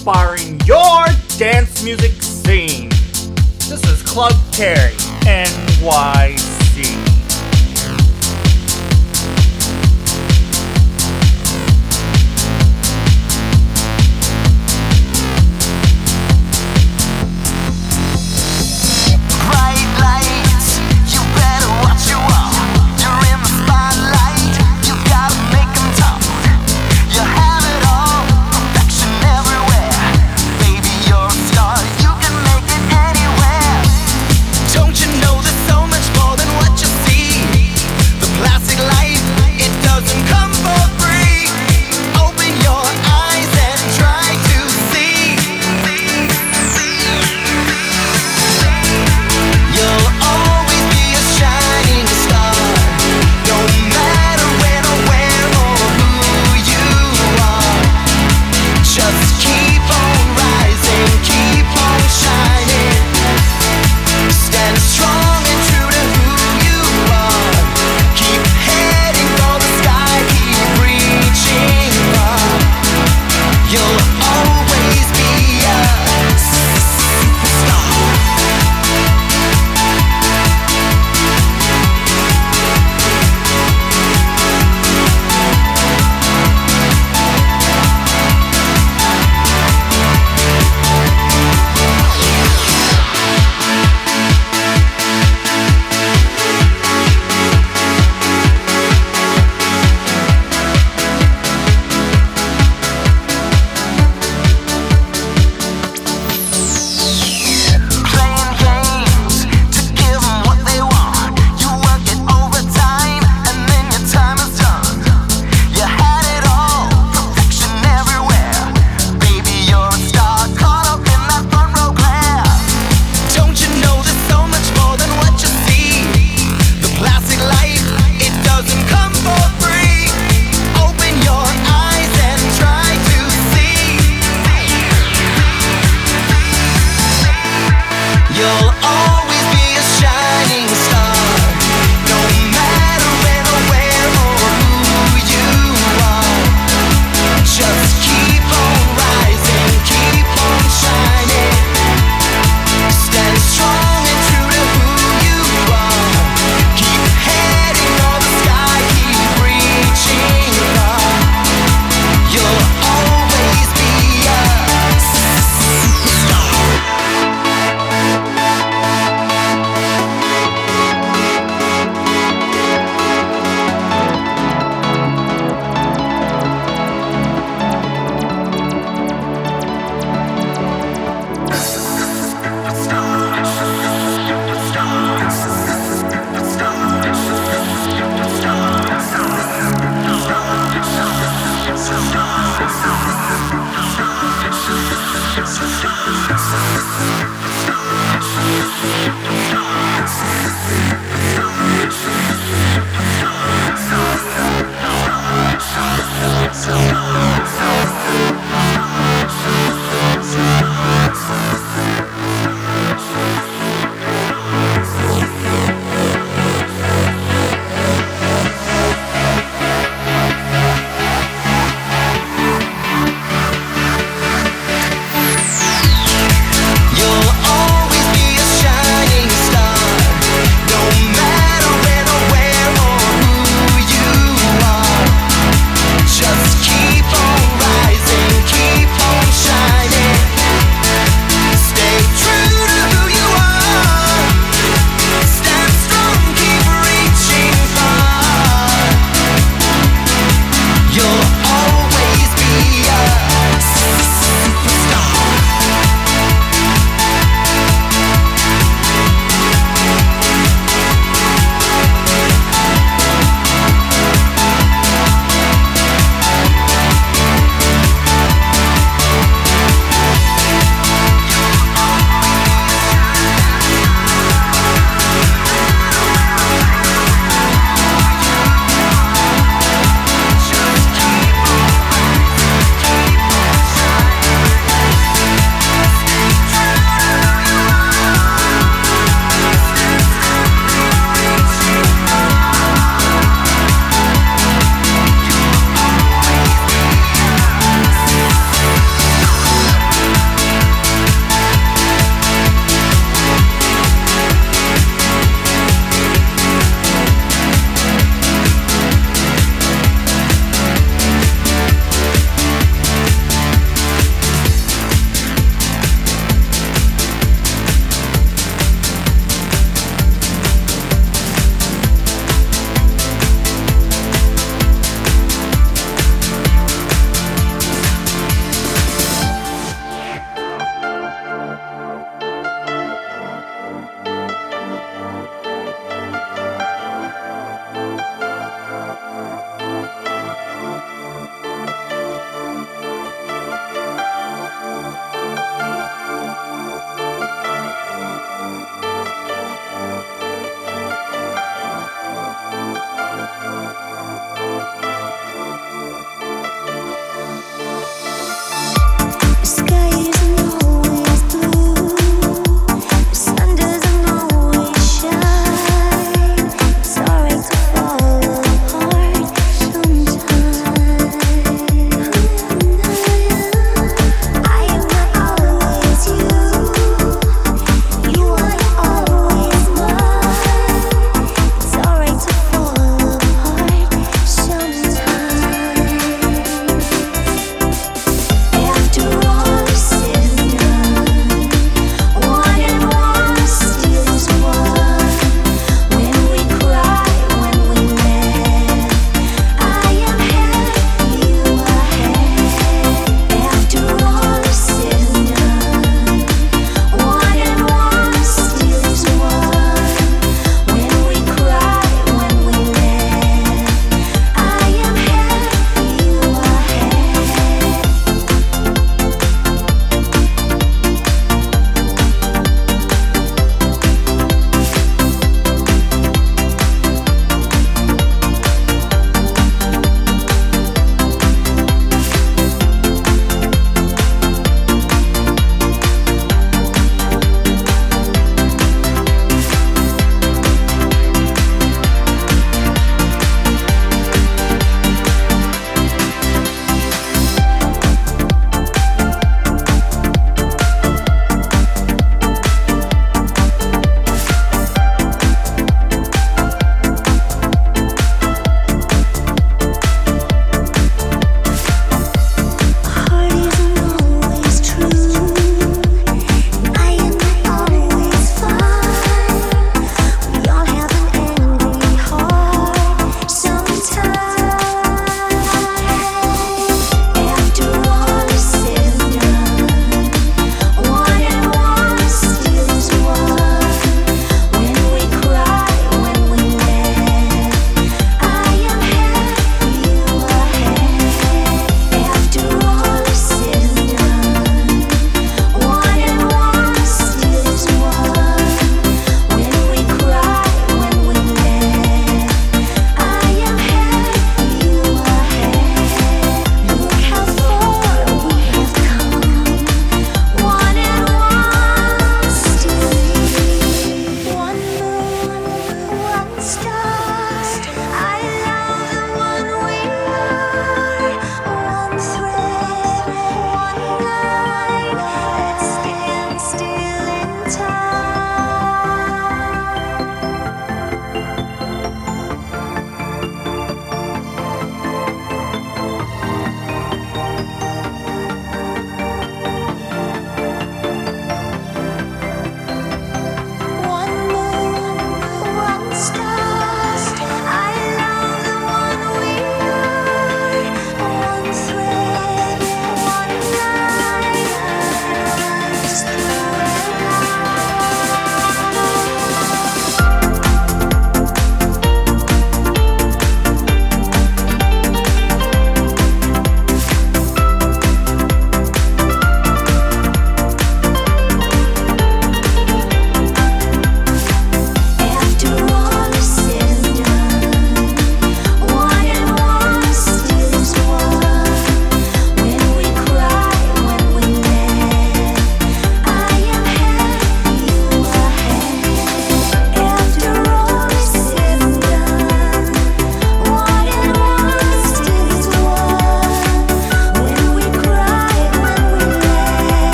inspiring your dance music scene. This is Club Terry, NYC.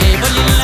able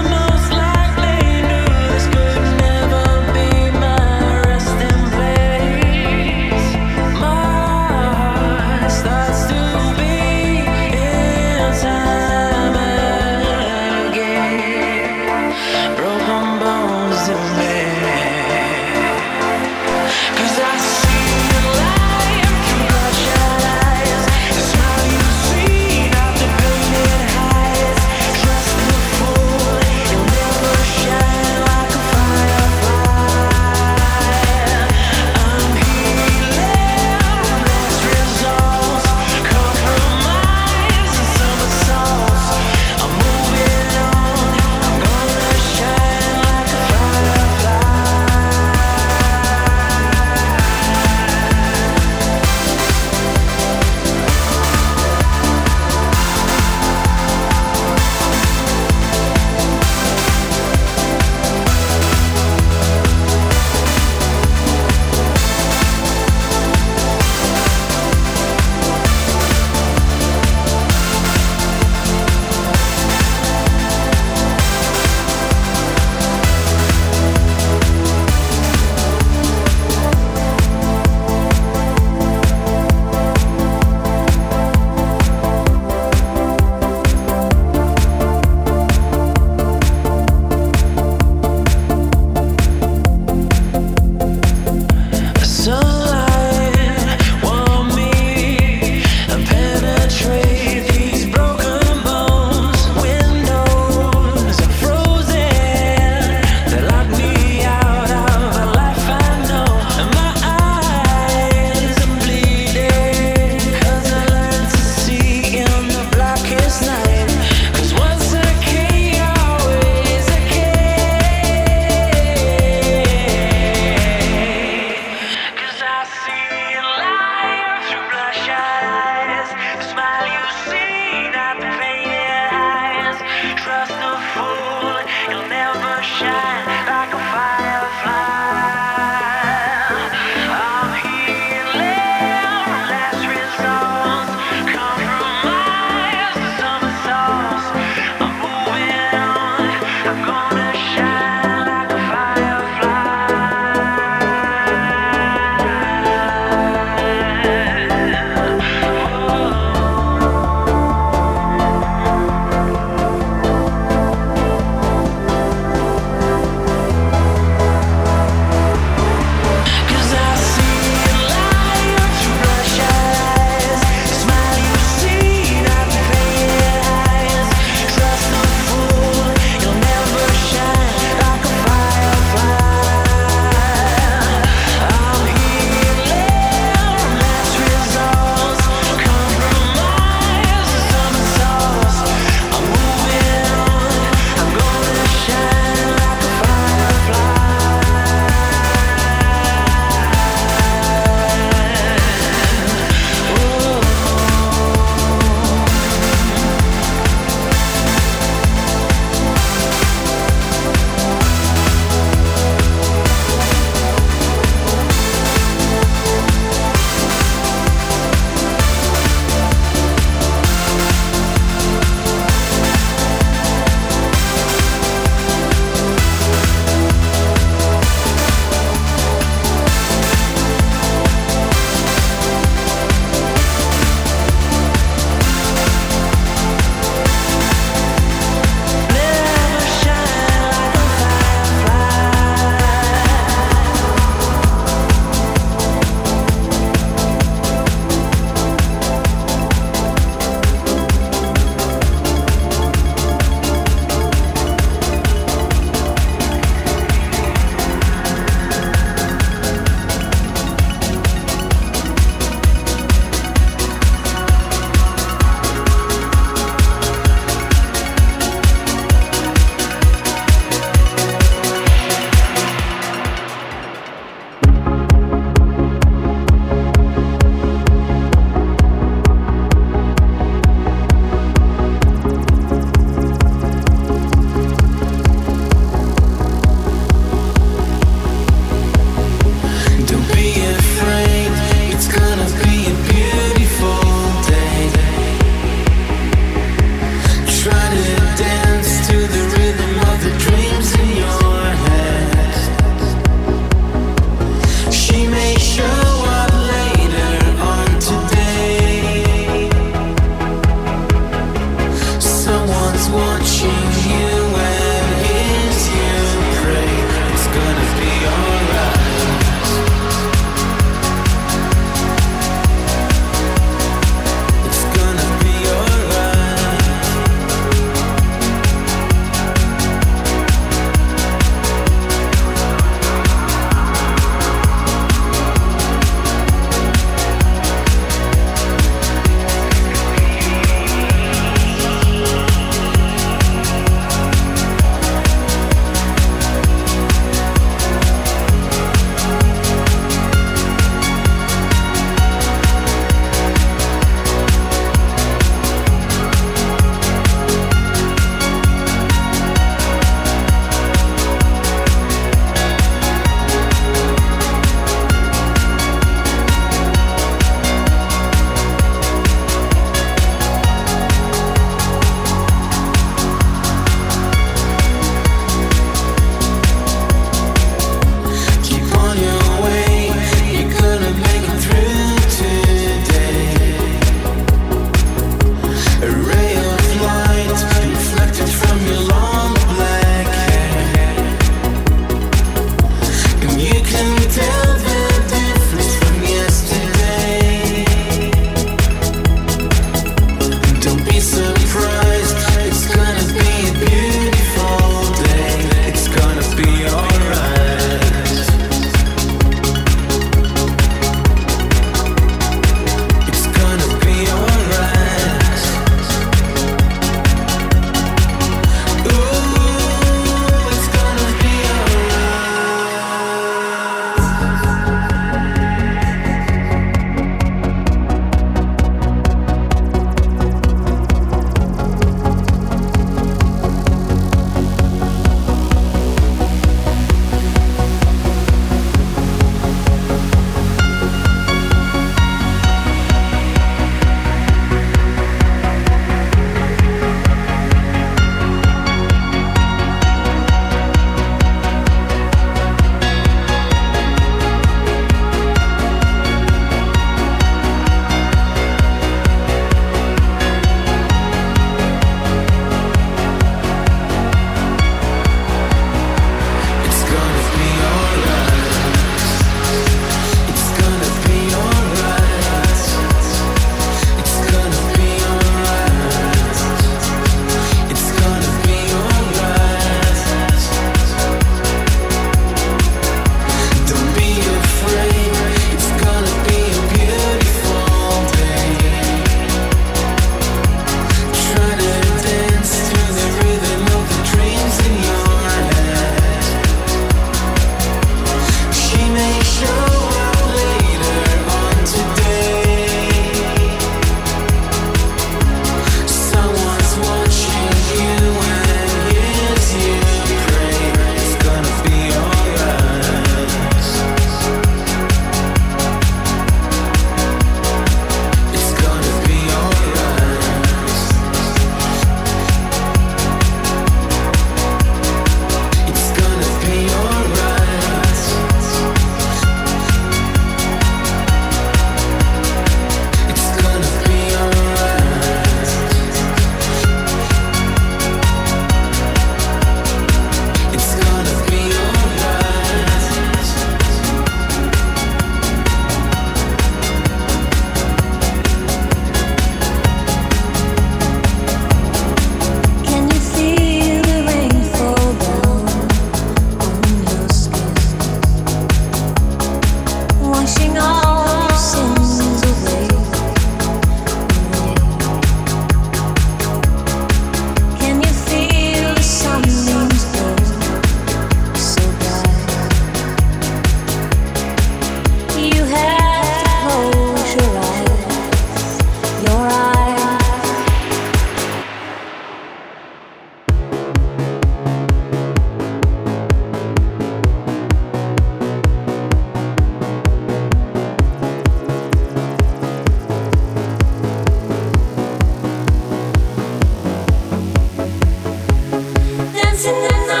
dancing the I.